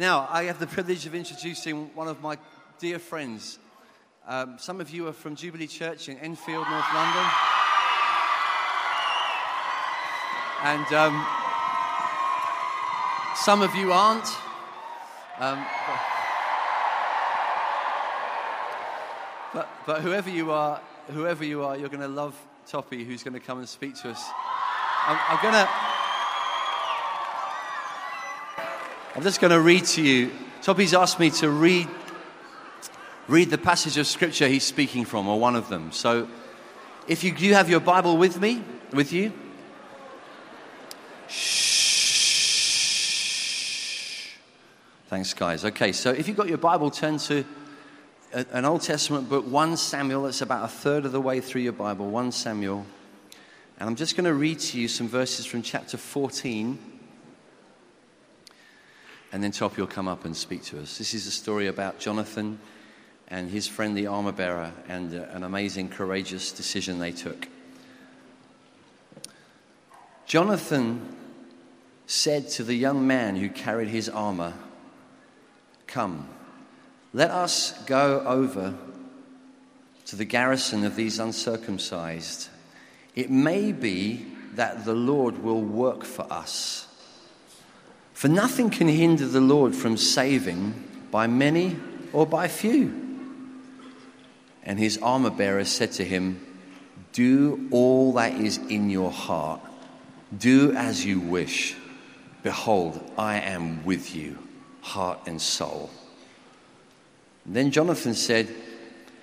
Now, I have the privilege of introducing one of my dear friends. Um, some of you are from Jubilee Church in Enfield, North London. And um, some of you aren't. Um, but, but whoever you are, whoever you are, you're going to love Tope, who's going to come and speak to us. I'm, I'm going to. I'm just going to read to you. Tope's asked me to read, read the passage of scripture he's speaking from, or one of them. So, if you, you have your Bible with me, with you, shh. Thanks, guys. Okay, so if you've got your Bible, turn to an Old Testament book, 1 Samuel. It's about a third of the way through your Bible, 1 Samuel. And I'm just going to read to you some verses from chapter 14. And then Tope will come up and speak to us. This is a story about Jonathan and his friend, the armor bearer, and uh, an amazing, courageous decision they took. Jonathan said to the young man who carried his armor, Come, let us go over to the garrison of these uncircumcised. It may be that the Lord will work for us. For nothing can hinder the Lord from saving by many or by few. And his armor bearer said to him, Do all that is in your heart, do as you wish. Behold, I am with you, heart and soul. Then Jonathan said,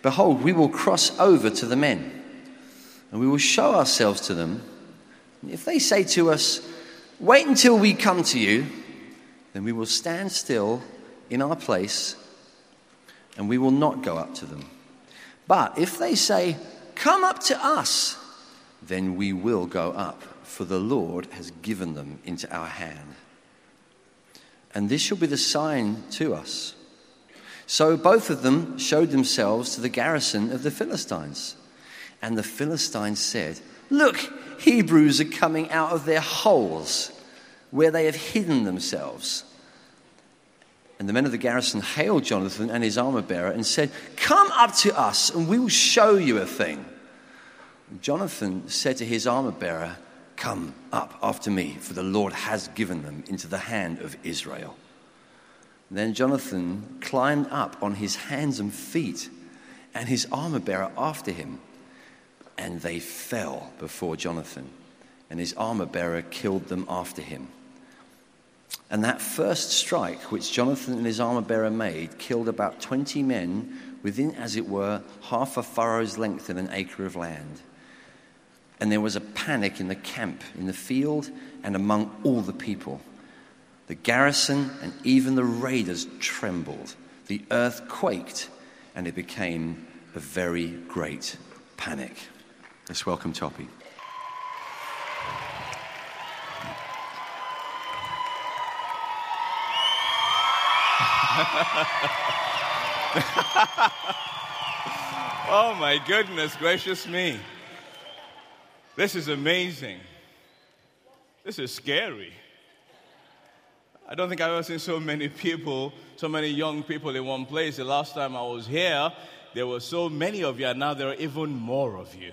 Behold, we will cross over to the men, and we will show ourselves to them. If they say to us, Wait until we come to you, then we will stand still in our place, and we will not go up to them. But if they say, Come up to us, then we will go up, for the Lord has given them into our hand. And this shall be the sign to us so both of them showed themselves to the garrison of the Philistines. And the Philistines said, Look, Hebrews are coming out of their holes where they have hidden themselves. And the men of the garrison hailed Jonathan and his armor bearer and said, Come up to us, and we will show you a thing. And Jonathan said to his armor bearer, Come up after me, for the Lord has given them into the hand of Israel. Then Jonathan climbed up on his hands and feet, and his armor bearer after him. And they fell before Jonathan, and his armor bearer killed them after him. And that first strike, which Jonathan and his armor bearer made, killed about 20 men within, as it were, half a furrow's length of an acre of land. And there was a panic in the camp, in the field, and among all the people. The garrison and even the raiders trembled. The earth quaked, and it became a very great panic. Let's welcome Tope. oh my goodness gracious me. This is amazing. This is scary. I don't think I've ever seen so many people, so many young people in one place. The last time I was here, there were so many of you, and now there are even more of you.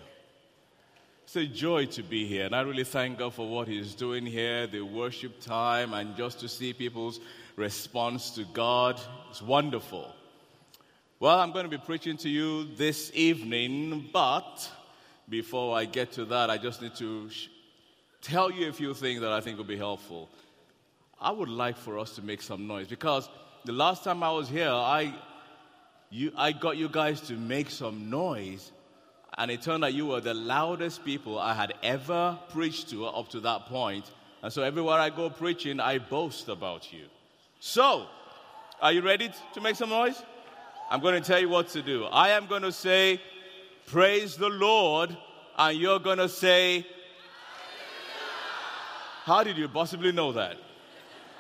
It's a joy to be here, and I really thank God for what He's doing here, the worship time, and just to see people's response to God. It's wonderful. Well, I'm going to be preaching to you this evening, but before I get to that, I just need to tell you a few things that I think will be helpful. I would like for us to make some noise because the last time I was here, I, you, I got you guys to make some noise, and it turned out you were the loudest people I had ever preached to up to that point. And so everywhere I go preaching, I boast about you. So, are you ready to make some noise? I'm going to tell you what to do. I am going to say, Praise the Lord, and you're going to say, How did you possibly know that?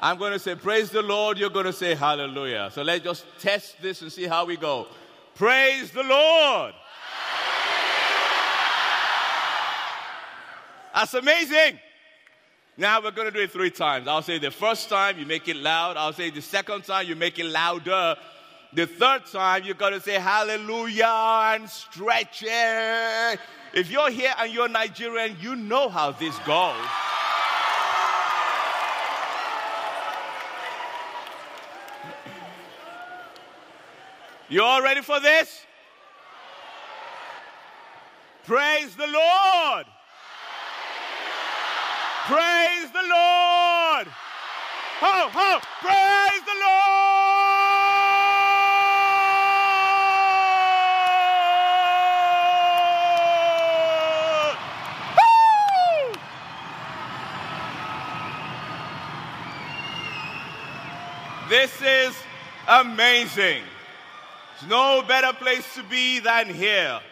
I'm going to say, Praise the Lord. You're going to say, Hallelujah. So let's just test this and see how we go. Praise the Lord. That's amazing. Now we're going to do it three times. I'll say the first time, you make it loud. I'll say the second time, you make it louder. The third time, you're going to say hallelujah and stretch it. If you're here and you're Nigerian, you know how this goes. You all ready for this? Praise the Lord. Praise the Lord. Ho, ho, praise the Lord. Woo! This is amazing. There's no better place to be than here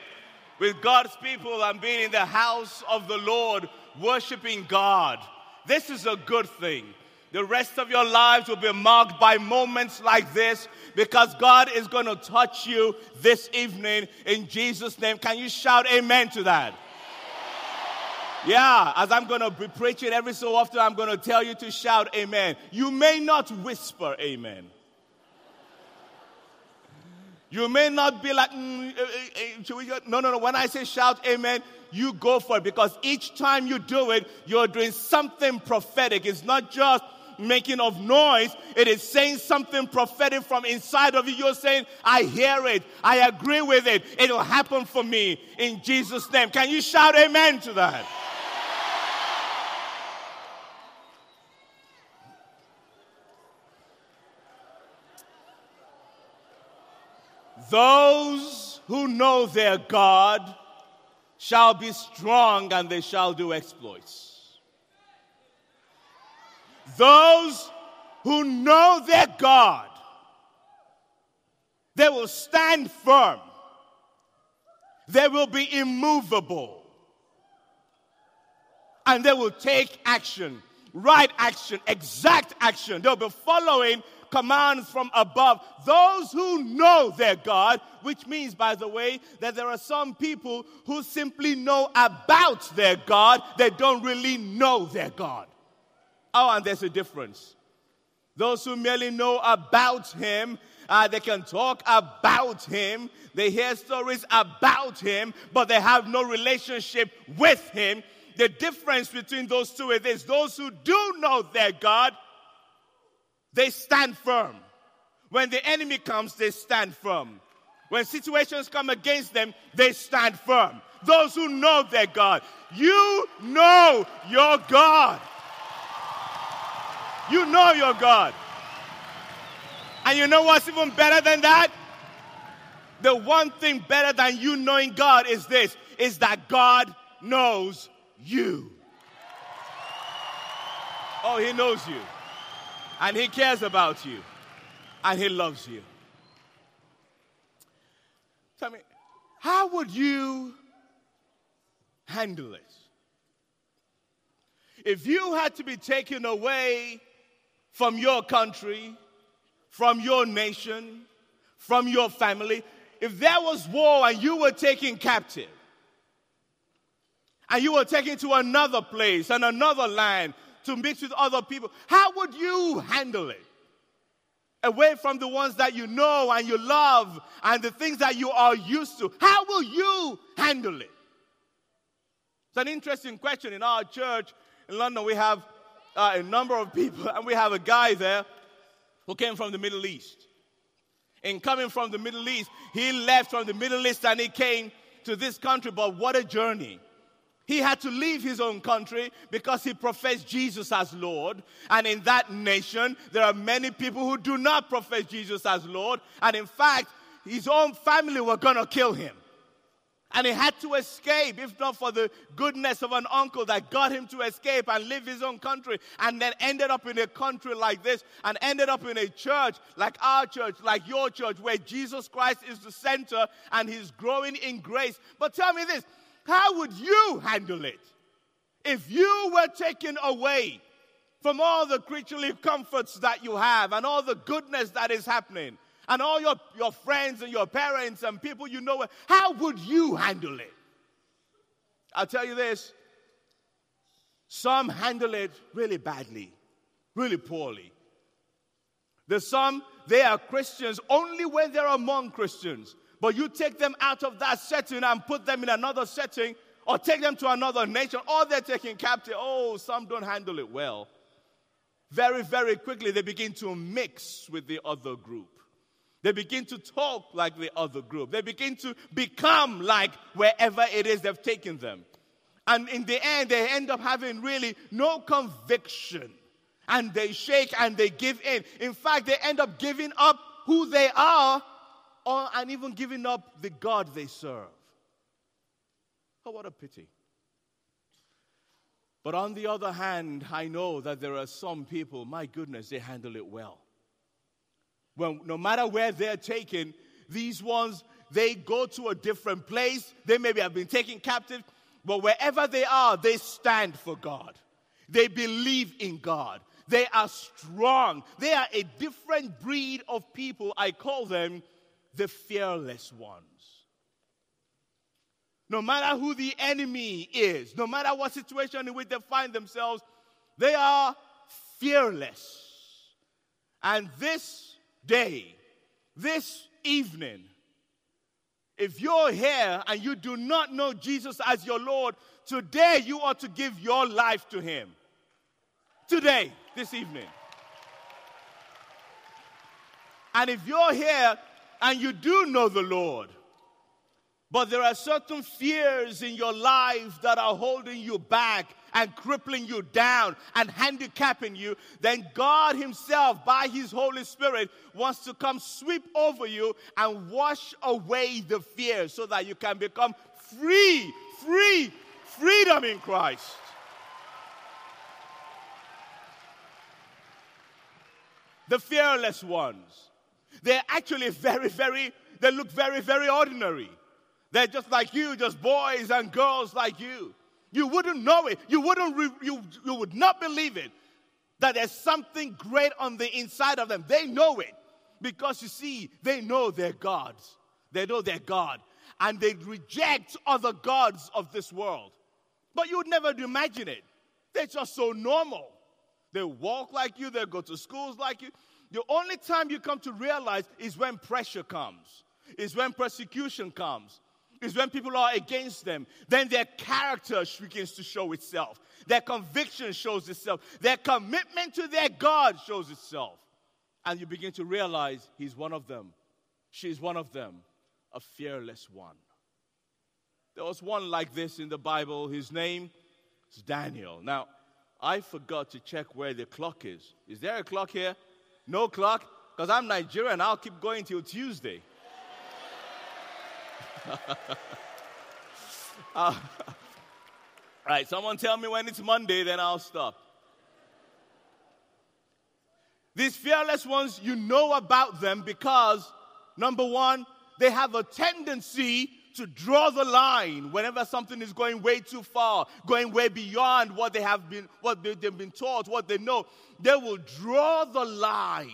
with God's people and being in the house of the Lord, worshiping God. This is a good thing. The rest of your lives will be marked by moments like this because God is going to touch you this evening in Jesus' name. Can you shout amen to that? Yeah, as I'm going to be preaching every so often, I'm going to tell you to shout amen. You may not whisper amen. You may not be like, mm, uh, uh, uh no, no, no. When I say shout amen, you go for it because each time you do it, you're doing something prophetic. It's not just making of noise, it is saying something prophetic from inside of you. You're saying, I hear it, I agree with it, it'll happen for me in Jesus' name. Can you shout amen to that? Those who know their God shall be strong and they shall do exploits. Those who know their God, they will stand firm. They will be immovable. And they will take action, right action, exact action. They'll be following commands from above. Those who know their God, which means, by the way, that there are some people who simply know about their God, they don't really know their God. Oh, and there's a difference. Those who merely know about Him, uh, they can talk about Him, they hear stories about Him, but they have no relationship with Him. The difference between those two is this those who do know their God they stand firm. When the enemy comes, they stand firm. When situations come against them, they stand firm. Those who know their God, you know your God. You know your God. And you know what's even better than that? The one thing better than you knowing God is this is that God knows you. Oh, he knows you and He cares about you and He loves you. Tell me, how would you handle it? If you had to be taken away from your country, from your nation, from your family, if there was war and you were taken captive, and you were taken to another place and another land to mix with other people, how would you handle it? Away from the ones that you know and you love and the things that you are used to, how will you handle it? It's an interesting question. In our church in London, we have uh, a number of people, and we have a guy there who came from the Middle East. In coming from the Middle East, he left from the Middle East and he came to this country, but what a journey. He had to leave his own country because he professed Jesus as Lord. And in that nation, there are many people who do not profess Jesus as Lord. And in fact, his own family were going to kill him. And he had to escape, if not for the goodness of an uncle that got him to escape and leave his own country, and then ended up in a country like this, and ended up in a church like our church, like your church, where Jesus Christ is the center and he's growing in grace. But tell me this how would you handle it if you were taken away from all the creaturely comforts that you have and all the goodness that is happening and all your, your friends and your parents and people you know? How would you handle it? I'll tell you this Some handle it really badly, really poorly. There's some, they are Christians only when they're among Christians. But you take them out of that setting and put them in another setting, or take them to another nation, or they're taken captive. Oh, some don't handle it well. Very, very quickly, they begin to mix with the other group. They begin to talk like the other group. They begin to become like wherever it is they've taken them. And in the end, they end up having really no conviction. And they shake and they give in. In fact, they end up giving up who they are or, and even giving up the God they serve. Oh, what a pity. But on the other hand, I know that there are some people, my goodness, they handle it well. Well, no matter where they're taken, these ones, they go to a different place. They maybe have been taken captive, but wherever they are, they stand for God. They believe in God. They are strong. They are a different breed of people. I call them the fearless ones. No matter who the enemy is, no matter what situation in which they find themselves, they are fearless. And this day, this evening, if you're here and you do not know Jesus as your Lord, today you ought to give your life to Him. Today, this evening. And if you're here and you do know the Lord, but there are certain fears in your life that are holding you back and crippling you down and handicapping you, then God Himself, by His Holy Spirit, wants to come sweep over you and wash away the fear so that you can become free, free, freedom in Christ. The fearless ones. They're actually very, very, they look very, very ordinary. They're just like you, just boys and girls like you. You wouldn't know it. You wouldn't, re- you, you would not believe it that there's something great on the inside of them. They know it because you see, they know their gods. They know their God. And they reject other gods of this world. But you would never imagine it. They're just so normal. They walk like you, they go to schools like you. The only time you come to realize is when pressure comes, is when persecution comes, is when people are against them. Then their character begins to show itself. Their conviction shows itself. Their commitment to their God shows itself. And you begin to realize he's one of them. She's one of them, a fearless one. There was one like this in the Bible. His name is Daniel. Now, I forgot to check where the clock is. Is there a clock here? No clock? Because I'm Nigerian, I'll keep going till Tuesday. uh, right, someone tell me when it's Monday, then I'll stop. These fearless ones, you know about them because, number one, they have a tendency to draw the line whenever something is going way too far, going way beyond what they have been, what they, they've been taught, what they know. They will draw the line.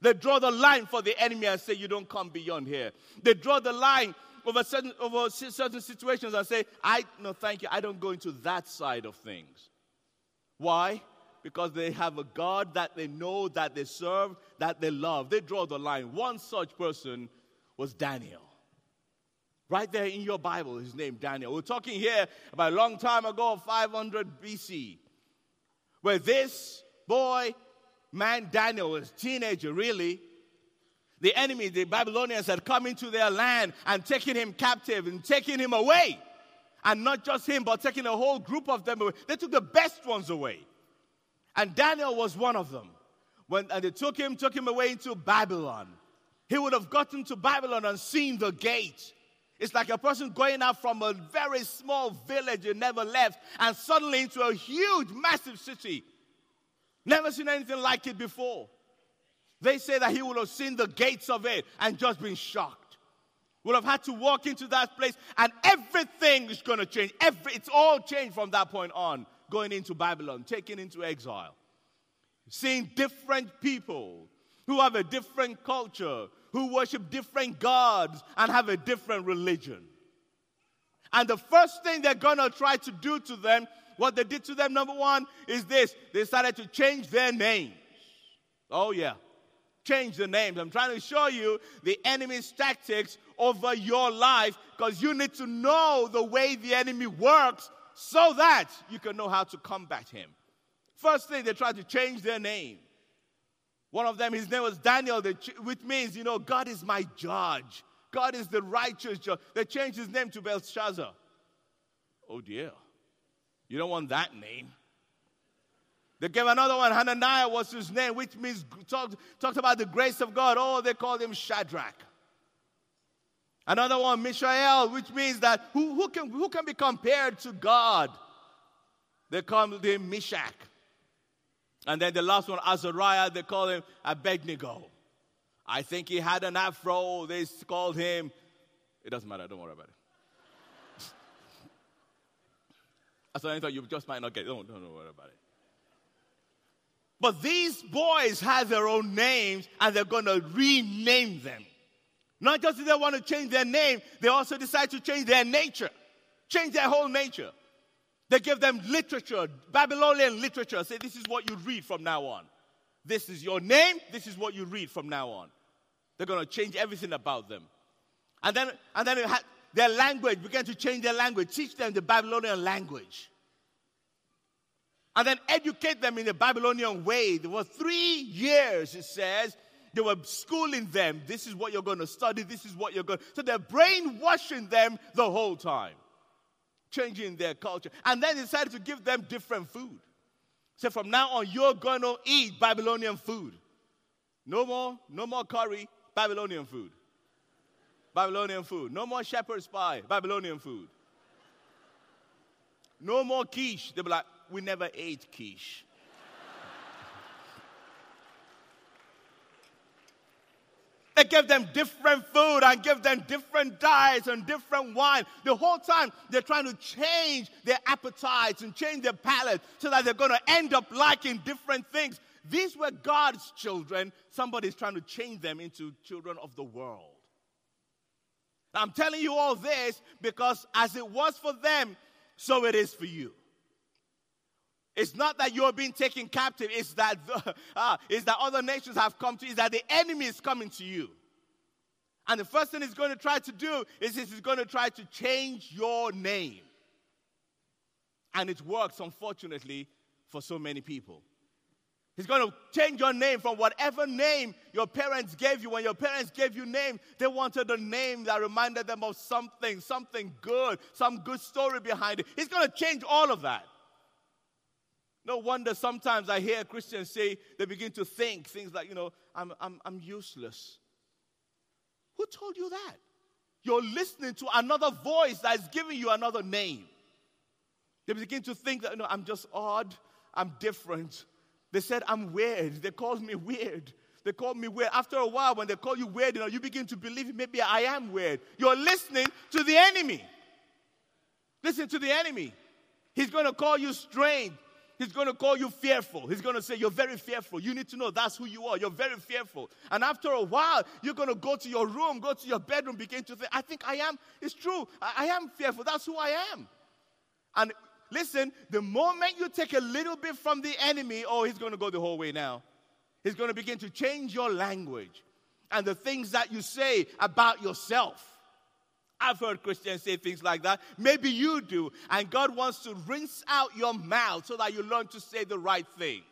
They draw the line for the enemy and say, You don't come beyond here. They draw the line over certain, over certain situations and say, I, no, thank you, I don't go into that side of things. Why? Because they have a God that they know, that they serve, that they love. They draw the line. One such person was Daniel. Right there in your Bible, his name Daniel. We're talking here about a long time ago, 500 BC, where this boy, man Daniel, was a teenager really. The enemy, the Babylonians, had come into their land and taken him captive and taken him away. And not just him, but taking a whole group of them away. They took the best ones away. And Daniel was one of them. When, and they took him, took him away into Babylon. He would have gotten to Babylon and seen the gate it's like a person going out from a very small village you never left and suddenly into a huge, massive city. Never seen anything like it before. They say that he would have seen the gates of it and just been shocked. Would have had to walk into that place and everything is going to change. Every, it's all changed from that point on, going into Babylon, taken into exile. Seeing different people who have a different culture, who worship different gods and have a different religion. And the first thing they're going to try to do to them What they did to them, number one, is this they started to change their names. Oh, yeah. Change the names. I'm trying to show you the enemy's tactics over your life because you need to know the way the enemy works so that you can know how to combat him. First thing, they tried to change their name. One of them, his name was Daniel, which means, you know, God is my judge. God is the righteous judge. They changed his name to Belshazzar. Oh dear. You don't want that name. They gave another one, Hananiah was his name, which means talked, talked about the grace of God. Oh, they called him Shadrach. Another one, Mishael, which means that who, who, can, who can be compared to God? They called him Meshach. And then the last one, Azariah, they call him Abednego. I think he had an afro. They called him. It doesn't matter. Don't worry about it. I thought you just might not get. Don't, don't worry about it. But these boys have their own names and they're going to rename them. Not just that they want to change their name, they also decide to change their nature, change their whole nature. They give them literature, Babylonian literature. Say, this is what you read from now on. This is your name, this is what you read from now on. They're going to change everything about them. And then, and then their language began to change their language, teach them the Babylonian language. And then educate them in the Babylonian way. There were three years, it says, they were schooling them. This is what you're going to study. This is what you're going. To. So they're brainwashing them the whole time, changing their culture. And then they decided to give them different food. So from now on, you're going to eat Babylonian food. No more, no more curry, Babylonian food. Babylonian food. No more shepherd's pie, Babylonian food. No more quiche. They'll be like, we never ate quiche. They gave them different food and give them different diets and different wine. The whole time they're trying to change their appetites and change their palate so that they're going to end up liking different things. These were God's children. Somebody's trying to change them into children of the world. I'm telling you all this because as it was for them, so it is for you. It's not that you're being taken captive. It's that, the, uh, it's that other nations have come to you. It's that the enemy is coming to you. And the first thing he's going to try to do is he's going to try to change your name. And it works, unfortunately, for so many people. He's going to change your name from whatever name your parents gave you. When your parents gave you name, they wanted a name that reminded them of something, something good, some good story behind it. He's going to change all of that. No wonder sometimes I hear Christians say they begin to think things like, you know, I'm, I'm, I'm useless. Who told you that? You're listening to another voice that is giving you another name. They begin to think that, you know, I'm just odd, I'm different. They said, I'm weird. They called me weird. They called me weird. After a while, when they call you weird, you know, you begin to believe maybe I am weird. You're listening to the enemy. Listen to the enemy. He's going to call you strange. He's going to call you fearful. He's going to say, You're very fearful. You need to know that's who you are. You're very fearful. And after a while, you're going to go to your room, go to your bedroom, begin to think, I think I am. It's true. I, I am fearful. That's who I am. And listen, the moment you take a little bit from the enemy, oh, he's going to go the whole way now. He's going to begin to change your language and the things that you say about yourself. I've heard Christians say things like that. Maybe you do. And God wants to rinse out your mouth so that you learn to say the right things.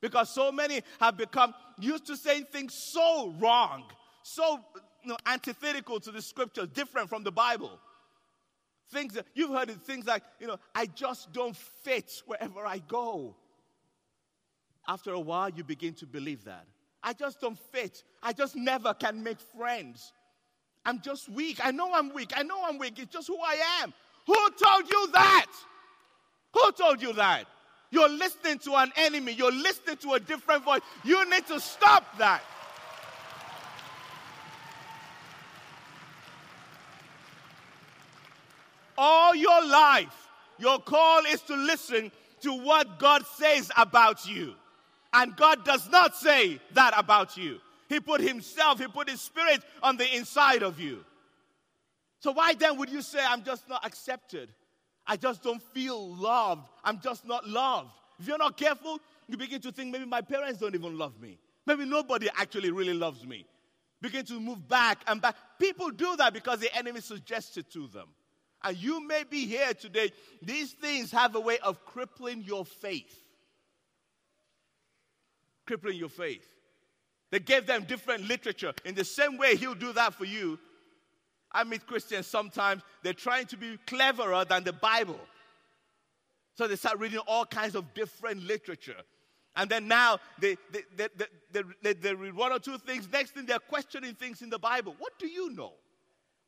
Because so many have become used to saying things so wrong, so you know, antithetical to the scriptures, different from the Bible. Things that you've heard it, things like, you know, I just don't fit wherever I go. After a while, you begin to believe that. I just don't fit. I just never can make friends. I'm just weak. I know I'm weak. I know I'm weak. It's just who I am. Who told you that? Who told you that? You're listening to an enemy. You're listening to a different voice. You need to stop that. All your life, your call is to listen to what God says about you. And God does not say that about you. He put Himself, He put His Spirit on the inside of you. So why then would you say, I'm just not accepted? I just don't feel loved. I'm just not loved. If you're not careful, you begin to think maybe my parents don't even love me. Maybe nobody actually really loves me. Begin to move back and back. People do that because the enemy suggests it to them. And you may be here today. These things have a way of crippling your faith. Crippling your faith. They gave them different literature. In the same way, he'll do that for you. I meet Christians sometimes, they're trying to be cleverer than the Bible. So they start reading all kinds of different literature. And then now they, they, they, they, they, read one or two things. Next thing, they're questioning things in the Bible. What do you know?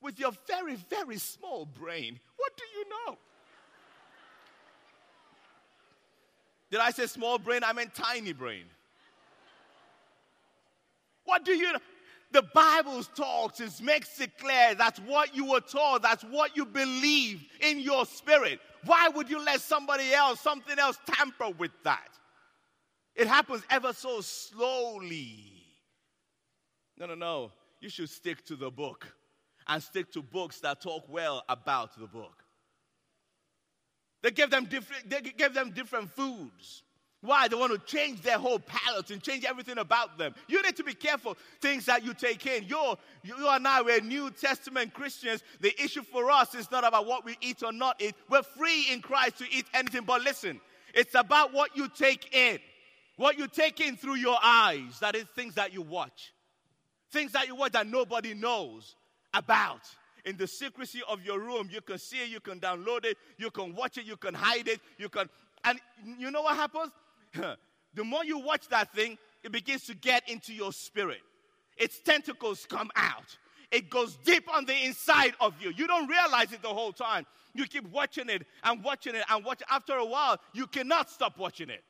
With your very, very small brain, what do you know? Did I say small brain? I meant tiny brain. What do you? The Bible talks, it makes it clear that's what you were taught, that's what you believe in your spirit. Why would you let somebody else, something else, tamper with that? It happens ever so slowly. No, no, no. You should stick to the book and stick to books that talk well about the book. They gave them different, they gave them different foods. Why? They want to change their whole palate and change everything about them. You need to be careful things that you take in. You're, you and I, we're New Testament Christians. The issue for us is not about what we eat or not eat. We're free in Christ to eat anything. But listen, it's about what you take in. What you take in through your eyes. That is things that you watch. Things that you watch that nobody knows about. In the secrecy of your room, you can see it, you can download it, you can watch it, you can hide it, you can. And you know what happens? the more you watch that thing, it begins to get into your spirit. Its tentacles come out. It goes deep on the inside of you. You don't realize it the whole time. You keep watching it and watching it and watching. After a while, you cannot stop watching it.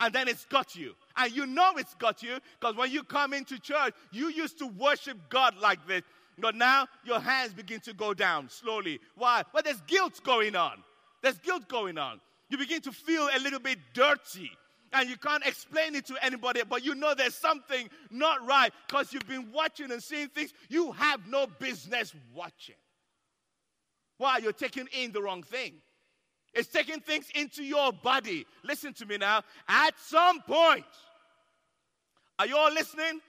And then it's got you. And you know it's got you because when you come into church, you used to worship God like this. But now your hands begin to go down slowly. Why? Well, there's guilt going on. There's guilt going on you begin to feel a little bit dirty and you can't explain it to anybody, but you know there's something not right because you've been watching and seeing things you have no business watching. Why? You're taking in the wrong thing. It's taking things into your body. Listen to me now. At some point, are you all listening?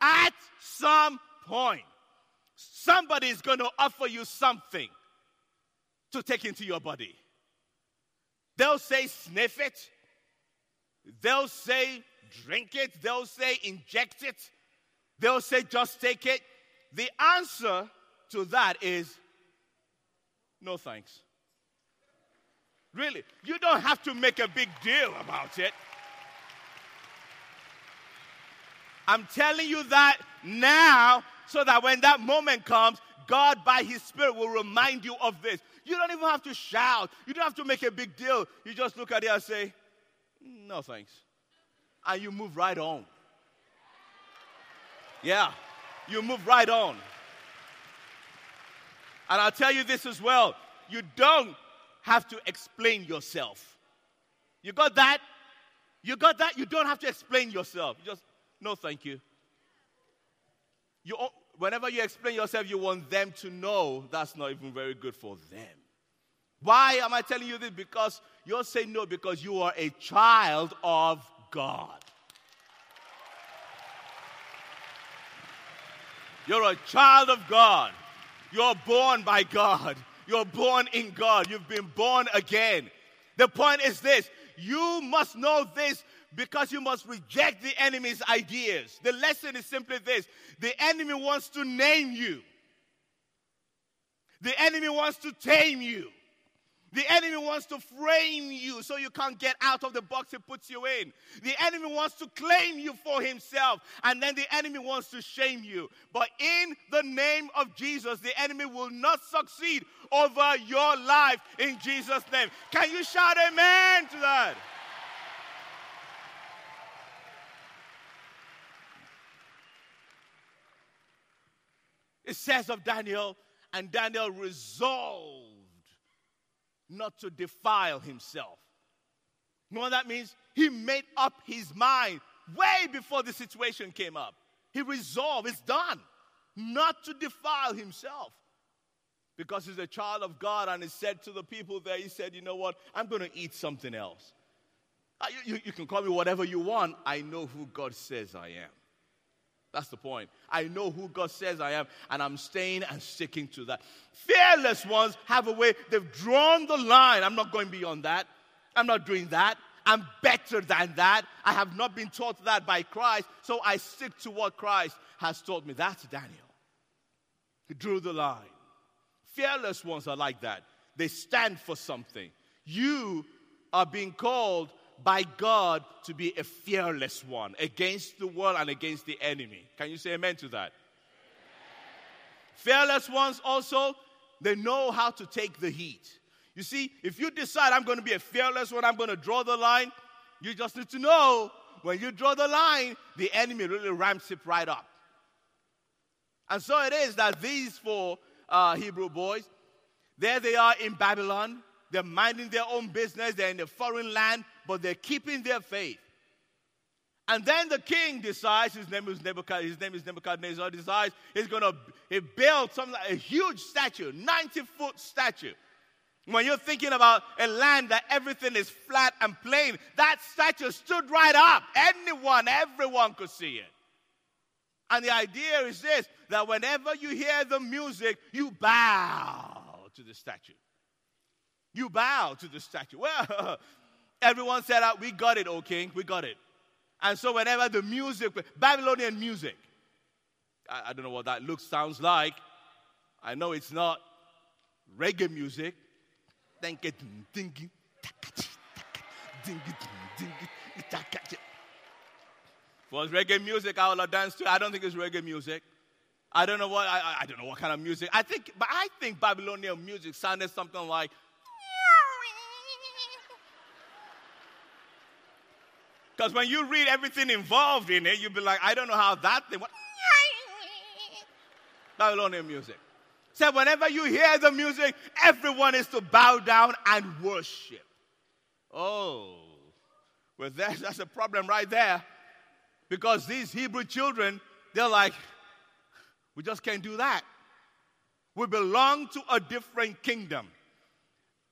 At some point, somebody is going to offer you something to take into your body. They'll say sniff it. They'll say drink it. They'll say inject it. They'll say just take it. The answer to that is no thanks. Really, you don't have to make a big deal about it. I'm telling you that now so that when that moment comes, God, by His Spirit, will remind you of this. You don't even have to shout. You don't have to make a big deal. You just look at it and say, no thanks. And you move right on. Yeah, you move right on. And I'll tell you this as well you don't have to explain yourself. You got that? You got that? You don't have to explain yourself. You just, no, thank you. You, whenever you explain yourself, you want them to know that's not even very good for them. Why am I telling you this? Because you're saying no because you are a child of God. You're a child of God. You're born by God. You're born in God. You've been born again. The point is this you must know this because you must reject the enemy's ideas. The lesson is simply this the enemy wants to name you, the enemy wants to tame you. The enemy wants to frame you so you can't get out of the box he puts you in. The enemy wants to claim you for himself, and then the enemy wants to shame you. But in the name of Jesus, the enemy will not succeed over your life in Jesus' name. Can you shout amen to that? It says of Daniel, and Daniel resolved not to defile himself. You know what that means? He made up his mind way before the situation came up. He resolved, it's done, not to defile himself. because he's a child of God and he said to the people there, he said, You know what? I'm going to eat something else. Uh, you, you, you can call me whatever you want. I know who God says I am. That's the point. I know who God says I am, and I'm staying and sticking to that. Fearless ones have a way, they've drawn the line. I'm not going beyond that. I'm not doing that. I'm better than that. I have not been taught that by Christ, so I stick to what Christ has taught me. That's Daniel. He drew the line. Fearless ones are like that. They stand for something. You are being called by God to be a fearless one against the world and against the enemy. Can you say amen to that? Fearless ones also, they know how to take the heat. You see, if you decide I'm going to be a fearless one, I'm going to draw the line, you just need to know when you draw the line, the enemy really ramps it right up. And so it is that these four uh, Hebrew boys, there they are in Babylon. They're minding their own business. They're in a foreign land, but they're keeping their faith. And then the king decides, his name is Nebuchadnezzar, his name is Nebuchadnezzar, decides he's going to he build something like a huge statue, 90 foot statue. When you're thinking about a land that everything is flat and plain, that statue stood right up. Anyone, everyone could see it. And the idea is this that whenever you hear the music, you bow to the statue. You bow to the statue. Well, everyone said, ah, We got it, O king, we got it. And so, whenever the music, Babylonian music, I, I don't know what that looks, sounds like. I know it's not reggae music. Was reggae music, I have danced to. I don't think it's reggae music. I don't know what I, I don't know what kind of music. I think, but I think Babylonian music sounded something like. Because when you read everything involved in it, you'll be like, I don't know how that thing. What? Babylonian music. Said, whenever you hear the music, everyone is to bow down and worship. Oh, well, that's, that's a problem right there. Because these Hebrew children, they're like, we just can't do that. We belong to a different kingdom.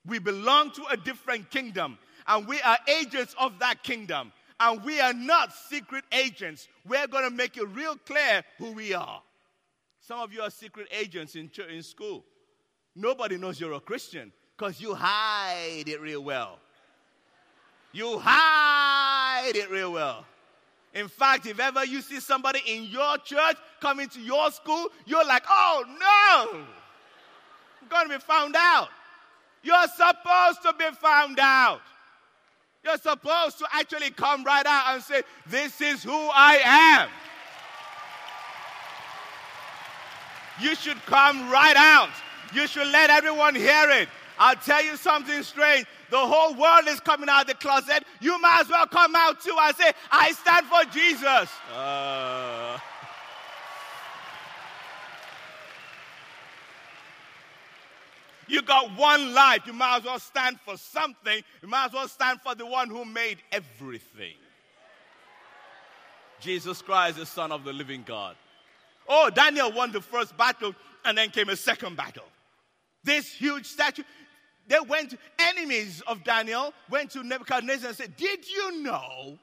We belong to a different kingdom. And we are agents of that kingdom. And we are not secret agents. We're going to make it real clear who we are. Some of you are secret agents in, church, in school. Nobody knows you're a Christian because you hide it real well. You hide it real well. In fact, if ever you see somebody in your church coming to your school, you're like, oh no, I'm going to be found out. You're supposed to be found out. You're supposed to actually come right out and say, This is who I am. You should come right out. You should let everyone hear it. I'll tell you something strange. The whole world is coming out of the closet. You might as well come out too and say, I stand for Jesus. Uh... You got one life. You might as well stand for something. You might as well stand for the one who made everything. Jesus Christ, the Son of the living God. Oh, Daniel won the first battle, and then came a second battle. This huge statue. They went, enemies of Daniel went to Nebuchadnezzar and said, Did you know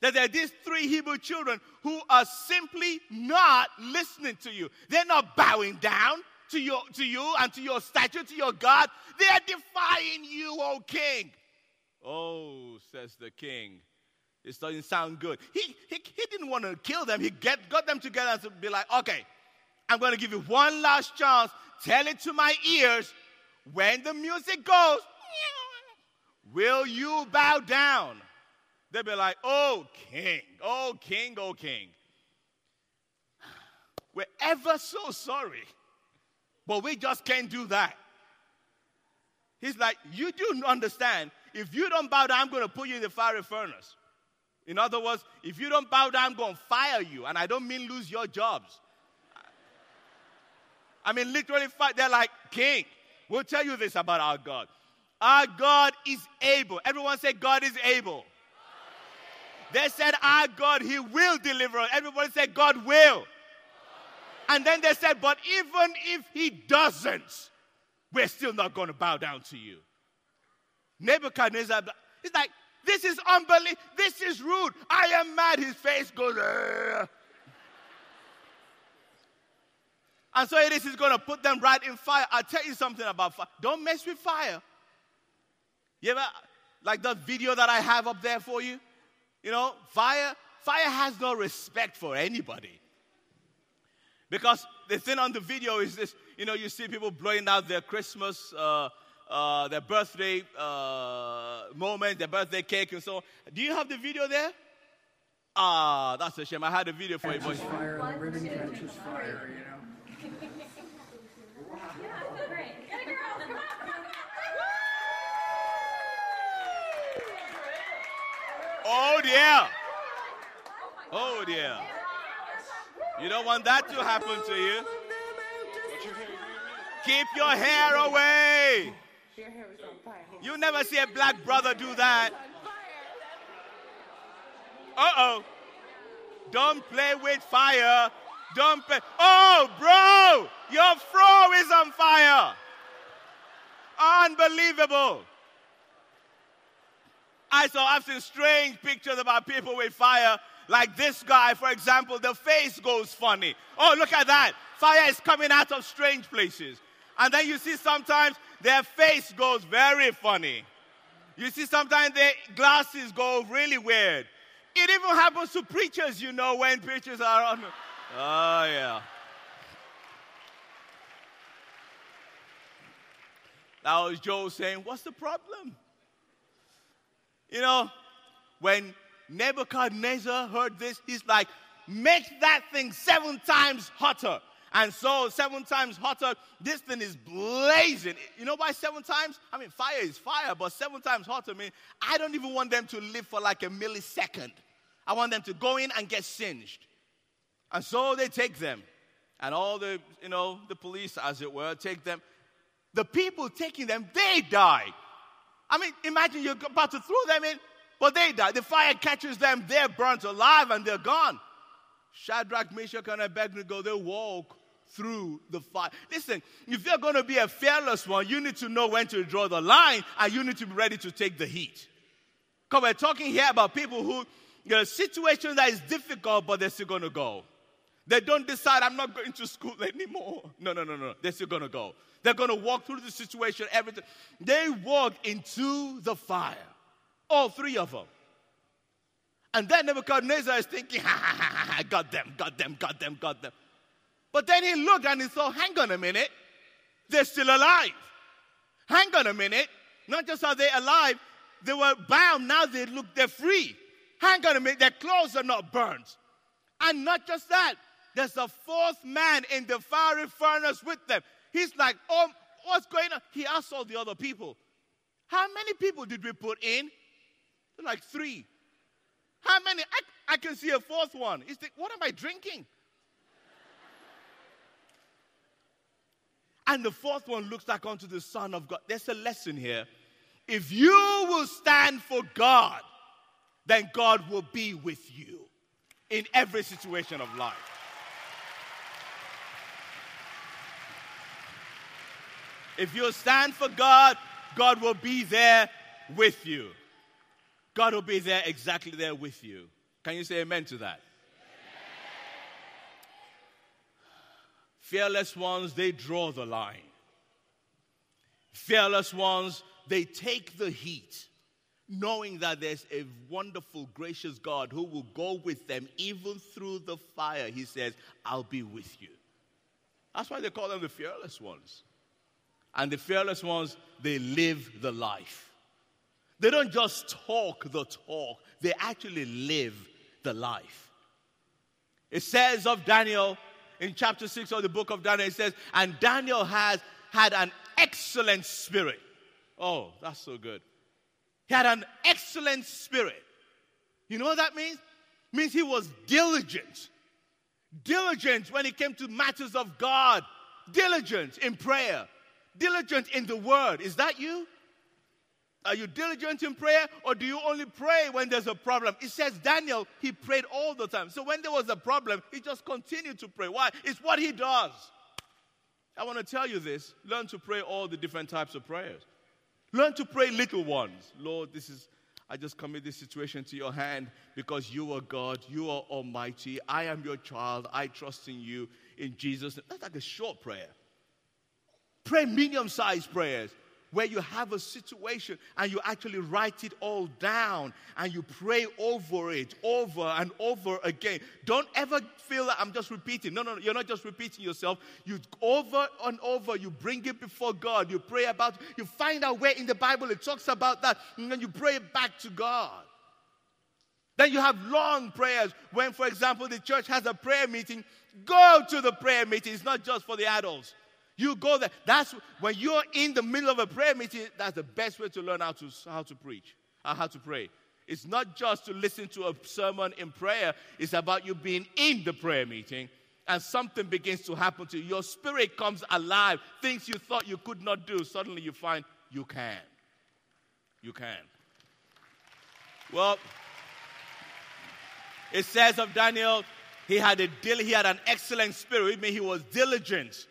that there are these three Hebrew children who are simply not listening to you? They're not bowing down to, your, to you and to your statue, to your God. They are defying you, O king. Oh, says the king. This doesn't sound good. He, he, he didn't want to kill them. He get, got them together to be like, okay, I'm going to give you one last chance. Tell it to my ears. When the music goes, will you bow down? They'll be like, oh, king, oh, king, oh, king. We're ever so sorry, but we just can't do that. He's like, you do understand. If you don't bow down, I'm going to put you in the fiery furnace. In other words, if you don't bow down, I'm going to fire you. And I don't mean lose your jobs. I mean, literally. They're like, King, we'll tell you this about our God. Our God is able. Everyone say, God is able. They said, Our God, He will deliver us. Everybody said, God will. And then they said, But even if he doesn't, we're still not going to bow down to you. Nebuchadnezzar, he's like, This is unbelievable. This is rude. I am mad. His face goes, Ugh. And so it is, he's going to put them right in fire. I'll tell you something about fire. Don't mess with fire. You ever, like the video that I have up there for you? You know, fire, fire has no respect for anybody. Because the thing on the video is this, you know, you see people blowing out their Christmas, uh, uh, their birthday uh, moment, their birthday cake and so on. Do you have the video there? Ah, that's a shame. I had a video for you, boys. Fire, the ribbon catches fire, you know. Oh dear. Oh dear. You don't want that to happen to you. Keep your hair away. You never see a black brother do that. Uh oh. Don't play with fire. Don't play. Oh, bro, your fro is on fire. Unbelievable. I saw, I've seen strange pictures about people with fire. Like this guy, for example, the face goes funny. Oh, look at that. Fire is coming out of strange places. And then you see sometimes their face goes very funny. You see sometimes their glasses go really weird. It even happens to preachers, you know, when preachers are on. Oh, yeah. That was Joe saying, What's the problem? You know, when Nebuchadnezzar heard this, he's like, Make that thing seven times hotter. And so, seven times hotter, this thing is blazing. You know why seven times? I mean, fire is fire, but seven times hotter I mean I don't even want them to live for like a millisecond. I want them to go in and get singed. And so they take them. And all the, you know, the police, as it were, take them. The people taking them, they die. I mean, imagine you're about to throw them in, but they die. The fire catches them, they're burnt alive, and they're gone. Shadrach, Meshach, and Abednego, they walk through the fire. Listen, if you're going to be a fearless one, you need to know when to draw the line, and you need to be ready to take the heat. Because we're talking here about people who, you know, situation that is difficult, but they're still going to go. They don't decide, I'm not going to school anymore. No, no, no, no. They're still going to go. They're going to walk through the situation, everything. They walk into the fire. All three of them. And then Nebuchadnezzar is thinking, ha ha ha ha, got them, got them, got them, got them. But then he looked and he thought, hang on a minute, they're still alive. Hang on a minute, not just are they alive, they were bound, now they look, they're free. Hang on a minute, their clothes are not burnt. And not just that, there's a fourth man in the fiery furnace with them. He's like, Oh, what's going on? He asked all the other people, How many people did we put in? They're like, Three. How many? I, I can see a fourth one. He's like, What am I drinking? and the fourth one looks like unto the Son of God. There's a lesson here. If you will stand for God, then God will be with you in every situation of life. If you stand for God, God will be there with you. God will be there exactly there with you. Can you say amen to that? Fearless ones, they draw the line. Fearless ones, they take the heat, knowing that there's a wonderful, gracious God who will go with them even through the fire. He says, I'll be with you. That's why they call them the fearless ones. And the fearless ones, they live the life. They don't just talk the talk, they actually live the life. It says of Daniel in chapter 6 of the book of Daniel, it says, and Daniel has had an excellent spirit. Oh, that's so good. He had an excellent spirit. You know what that means? It means he was diligent. Diligent when it came to matters of God. Diligent in prayer diligent in the word. Is that you? Are you diligent in prayer or do you only pray when there's a problem? It says Daniel, he prayed all the time. So when there was a problem, he just continued to pray. Why? It's what he does. I want to tell you this learn to pray all the different types of prayers. Learn to pray little ones. Lord, this is, I just commit this situation to your hand because you are God, you are Almighty. I am your child. I trust in you in Jesus. That's like a short prayer. Pray medium sized prayers where you have a situation and you actually write it all down and you pray over it over and over again. Don't ever feel that I'm just repeating. No, no, you're not just repeating yourself. You over and over, you bring it before God, you pray about you find out where in the Bible it talks about that, and then you pray it back to God. Then you have long prayers. When, for example, the church has a prayer meeting, go to the prayer meeting. It's not just for the adults. You go there. That's when you're in the middle of a prayer meeting, that's the best way to learn how to, how to preach, uh, how to pray. It's not just to listen to a sermon in prayer, it's about you being in the prayer meeting and something begins to happen to you. Your spirit comes alive. Things you thought you could not do, suddenly you find you can. You can. Well, it says of Daniel, he had, a, he had an excellent spirit. It means he was diligent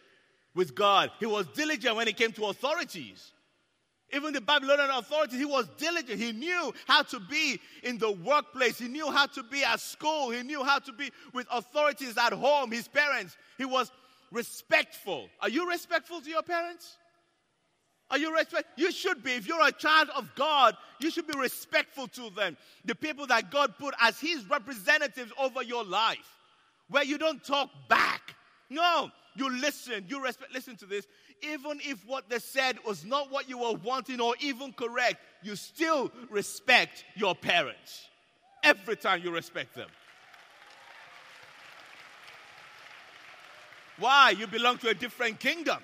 with God. He was diligent when it came to authorities. Even the Babylonian authorities, he was diligent. He knew how to be in the workplace. He knew how to be at school. He knew how to be with authorities at home, his parents. He was respectful. Are you respectful to your parents? Are you respect? You should be. If you're a child of God, you should be respectful to them. The people that God put as his representatives over your life, where you don't talk back. No, you listen, you respect. Listen to this. Even if what they said was not what you were wanting or even correct, you still respect your parents. Every time you respect them. Why? You belong to a different kingdom.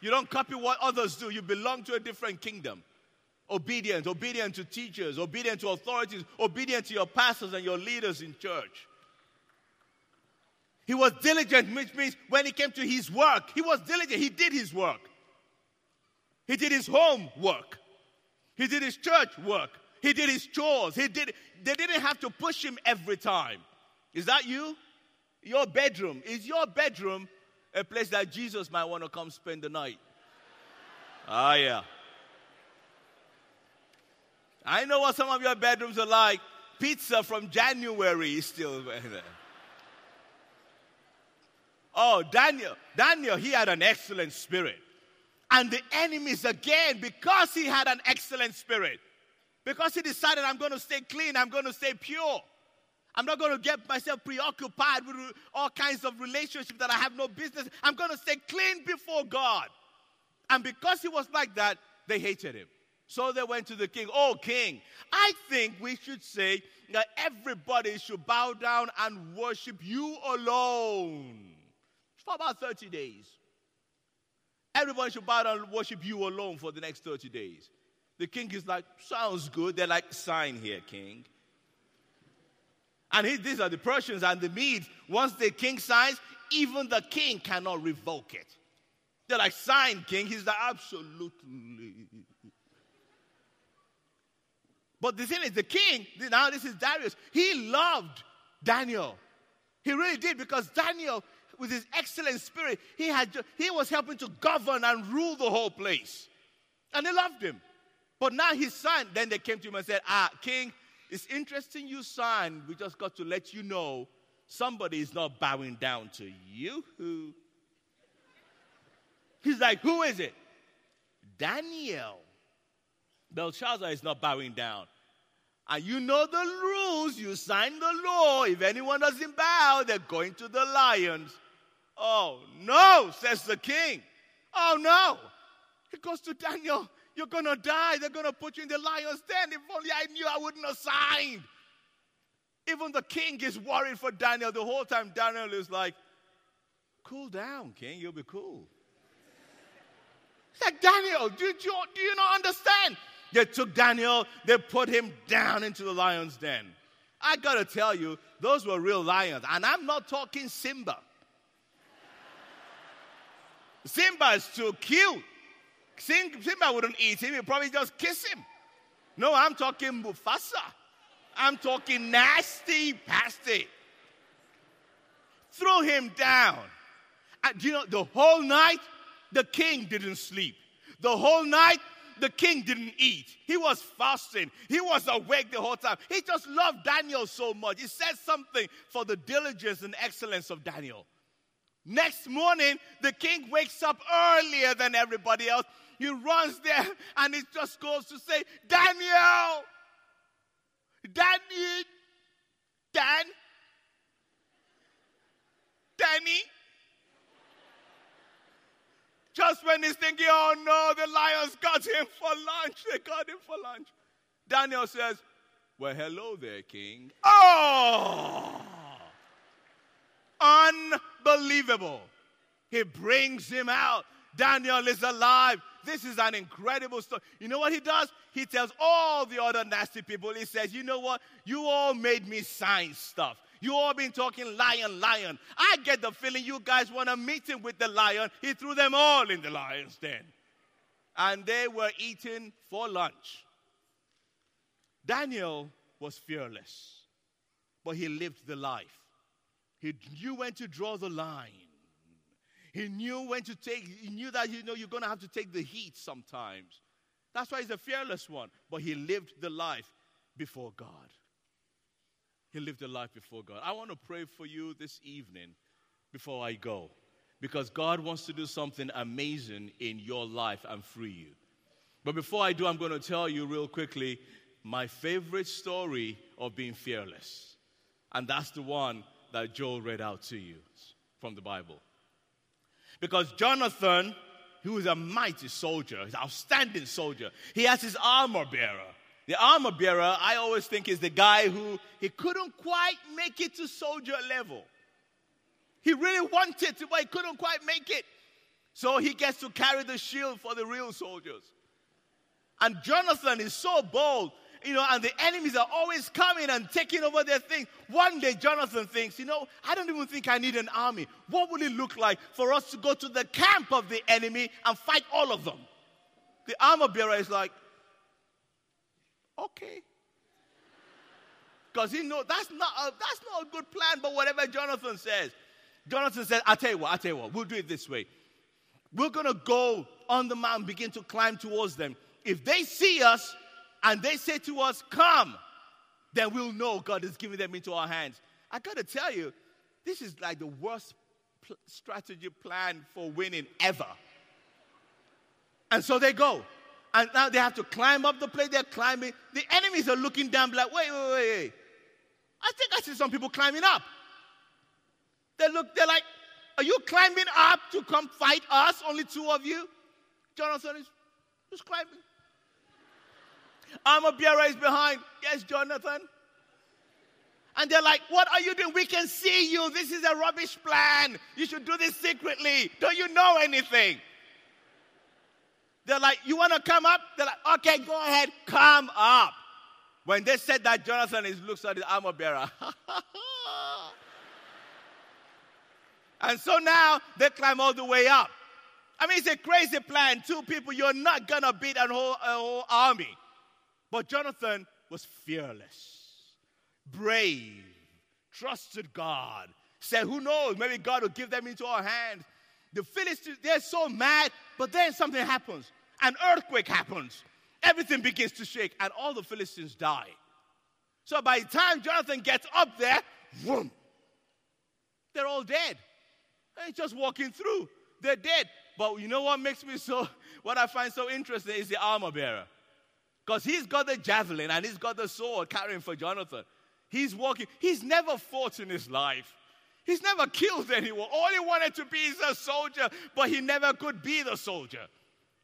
You don't copy what others do, you belong to a different kingdom. Obedient, obedient to teachers, obedient to authorities, obedient to your pastors and your leaders in church. He was diligent, which means when he came to his work, he was diligent. He did his work. He did his home work. He did his church work. He did his chores. He did, they didn't have to push him every time. Is that you? Your bedroom. Is your bedroom a place that Jesus might want to come spend the night? Ah, yeah. I know what some of your bedrooms are like. Pizza from January is still there. Oh, Daniel, Daniel, he had an excellent spirit. And the enemies, again, because he had an excellent spirit, because he decided, I'm going to stay clean, I'm going to stay pure. I'm not going to get myself preoccupied with all kinds of relationships that I have no business. I'm going to stay clean before God. And because he was like that, they hated him. So they went to the king. Oh, king, I think we should say that everybody should bow down and worship you alone for about 30 days. Everybody should bow down and worship you alone for the next 30 days. The king is like, sounds good. They're like, sign here, king. And he, these are the Persians and the Medes. Once the king signs, even the king cannot revoke it. They're like, sign, king. He's like, absolutely. But the thing is, the king, now this is Darius, he loved Daniel. He really did because Daniel with his excellent spirit, he, had, he was helping to govern and rule the whole place. And they loved him. But now his son, then they came to him and said, Ah, king, it's interesting you signed. We just got to let you know somebody is not bowing down to you. Who? He's like, Who is it? Daniel. Belshazzar is not bowing down. And you know the rules. You sign the law. If anyone doesn't bow, they're going to the lions. Oh, no, says the king. Oh, no. He goes to Daniel, You're going to die. They're going to put you in the lion's den. If only I knew I wouldn't have signed. Even the king is worried for Daniel. The whole time, Daniel is like, Cool down, king. You'll be cool. It's like, Daniel, do you, do you not understand? They took Daniel, they put him down into the lion's den. I gotta tell you, those were real lions. And I'm not talking Simba. Simba is too cute. Simba wouldn't eat him, he'd probably just kiss him. No, I'm talking Mufasa. I'm talking nasty pasty. Throw him down. Uh, and you know, the whole night, the king didn't sleep. The whole night, the king didn't eat. He was fasting. He was awake the whole time. He just loved Daniel so much. He said something for the diligence and excellence of Daniel. Next morning, the king wakes up earlier than everybody else. He runs there and he just goes to say, Daniel, Danny, Dan, Danny. Just when he's thinking, oh no, the lions got him for lunch. They got him for lunch. Daniel says, well, hello there, king. Oh! Unbelievable. He brings him out. Daniel is alive. This is an incredible story. You know what he does? He tells all the other nasty people, he says, You know what? You all made me sign stuff. You all been talking lion, lion. I get the feeling you guys want a meeting with the lion. He threw them all in the lion's den. And they were eating for lunch. Daniel was fearless, but he lived the life. He knew when to draw the line. He knew when to take, he knew that you know you're gonna have to take the heat sometimes. That's why he's a fearless one. But he lived the life before God. He lived a life before God. I want to pray for you this evening before I go. Because God wants to do something amazing in your life and free you. But before I do, I'm going to tell you real quickly my favorite story of being fearless. And that's the one that Joel read out to you from the Bible. Because Jonathan, who is a mighty soldier, he's an outstanding soldier, he has his armor bearer. The armor bearer, I always think, is the guy who he couldn't quite make it to soldier level. He really wanted to, but he couldn't quite make it. So he gets to carry the shield for the real soldiers. And Jonathan is so bold you know, and the enemies are always coming and taking over their things. One day, Jonathan thinks, you know, I don't even think I need an army. What would it look like for us to go to the camp of the enemy and fight all of them? The armor bearer is like, okay. Because he knows that's not, a, that's not a good plan, but whatever Jonathan says. Jonathan says, I'll tell you what, I'll tell you what, we'll do it this way. We're going to go on the mountain, begin to climb towards them. If they see us, and they say to us, Come, then we'll know God is giving them into our hands. I got to tell you, this is like the worst pl- strategy plan for winning ever. And so they go. And now they have to climb up the place. They're climbing. The enemies are looking down, like, wait, wait, wait, wait. I think I see some people climbing up. They look, they're like, are you climbing up to come fight us? Only two of you? Jonathan is just climbing. Armor bearer is behind. Yes, Jonathan. And they're like, What are you doing? We can see you. This is a rubbish plan. You should do this secretly. Don't you know anything? They're like, You want to come up? They're like, Okay, go ahead, come up. When they said that, Jonathan is, looks at the armor bearer. and so now they climb all the way up. I mean, it's a crazy plan. Two people, you're not going to beat a whole, a whole army. But Jonathan was fearless, brave, trusted God. Said, Who knows? Maybe God will give them into our hands. The Philistines, they're so mad, but then something happens. An earthquake happens. Everything begins to shake, and all the Philistines die. So by the time Jonathan gets up there, they're all dead. And just walking through. They're dead. But you know what makes me so, what I find so interesting is the armor bearer. Because he's got the javelin and he's got the sword carrying for Jonathan. He's walking. He's never fought in his life. He's never killed anyone. All he wanted to be is a soldier, but he never could be the soldier.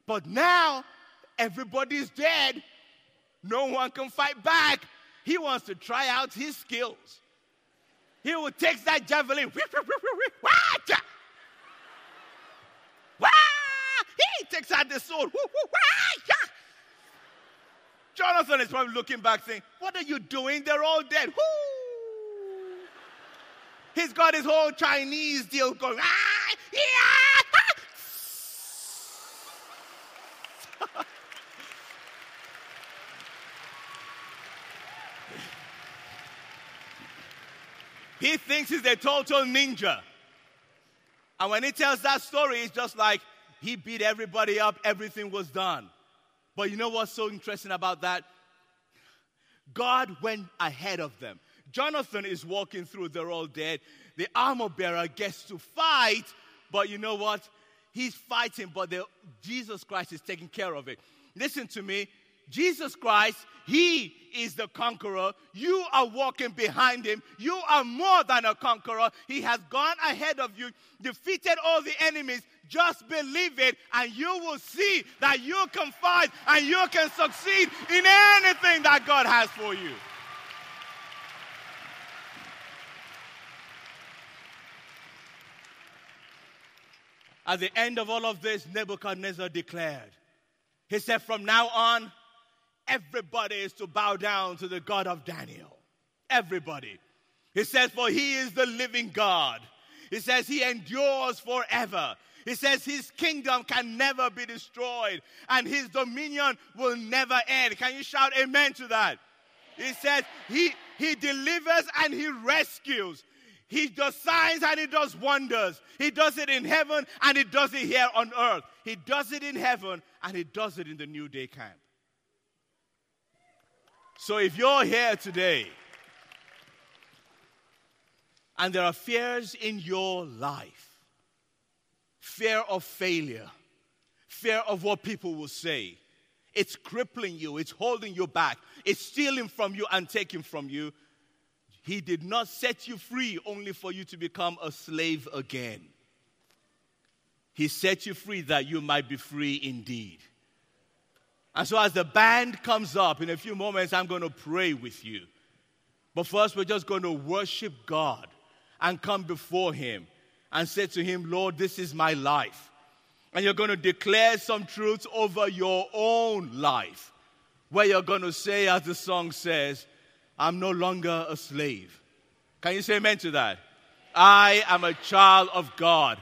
But now everybody's dead. No one can fight back. He wants to try out his skills. He will take that javelin. He takes out the sword. Jonathan is probably looking back saying, What are you doing? They're all dead. Woo! He's got his whole Chinese deal going. Ah, yeah, ah. he thinks he's a total ninja. And when he tells that story, it's just like he beat everybody up, everything was done. But you know what's so interesting about that? God went ahead of them. Jonathan is walking through, they're all dead. The armor bearer gets to fight, but you know what? He's fighting, but the, Jesus Christ is taking care of it. Listen to me. Jesus Christ, He is the conqueror. You are walking behind Him. You are more than a conqueror. He has gone ahead of you, defeated all the enemies. Just believe it, and you will see that you can fight and you can succeed in anything that God has for you. At the end of all of this, Nebuchadnezzar declared, He said, From now on, everybody is to bow down to the God of Daniel. Everybody. He says, For he is the living God. He says, He endures forever. He says his kingdom can never be destroyed and his dominion will never end. Can you shout amen to that? He says he, he delivers and he rescues. He does signs and he does wonders. He does it in heaven and he does it here on earth. He does it in heaven and he does it in the new day camp. So if you're here today and there are fears in your life, fear of failure, fear of what people will say, it's crippling you, it's holding you back, it's stealing from you and taking from you. He did not set you free only for you to become a slave again. He set you free that you might be free indeed. And so, as the band comes up in a few moments, I'm going to pray with you. But first, we're just going to worship God and come before Him and say to Him, Lord, this is my life. And you're going to declare some truths over your own life, where you're going to say, as the song says, I'm no longer a slave. Can you say amen to that? I am a child of God.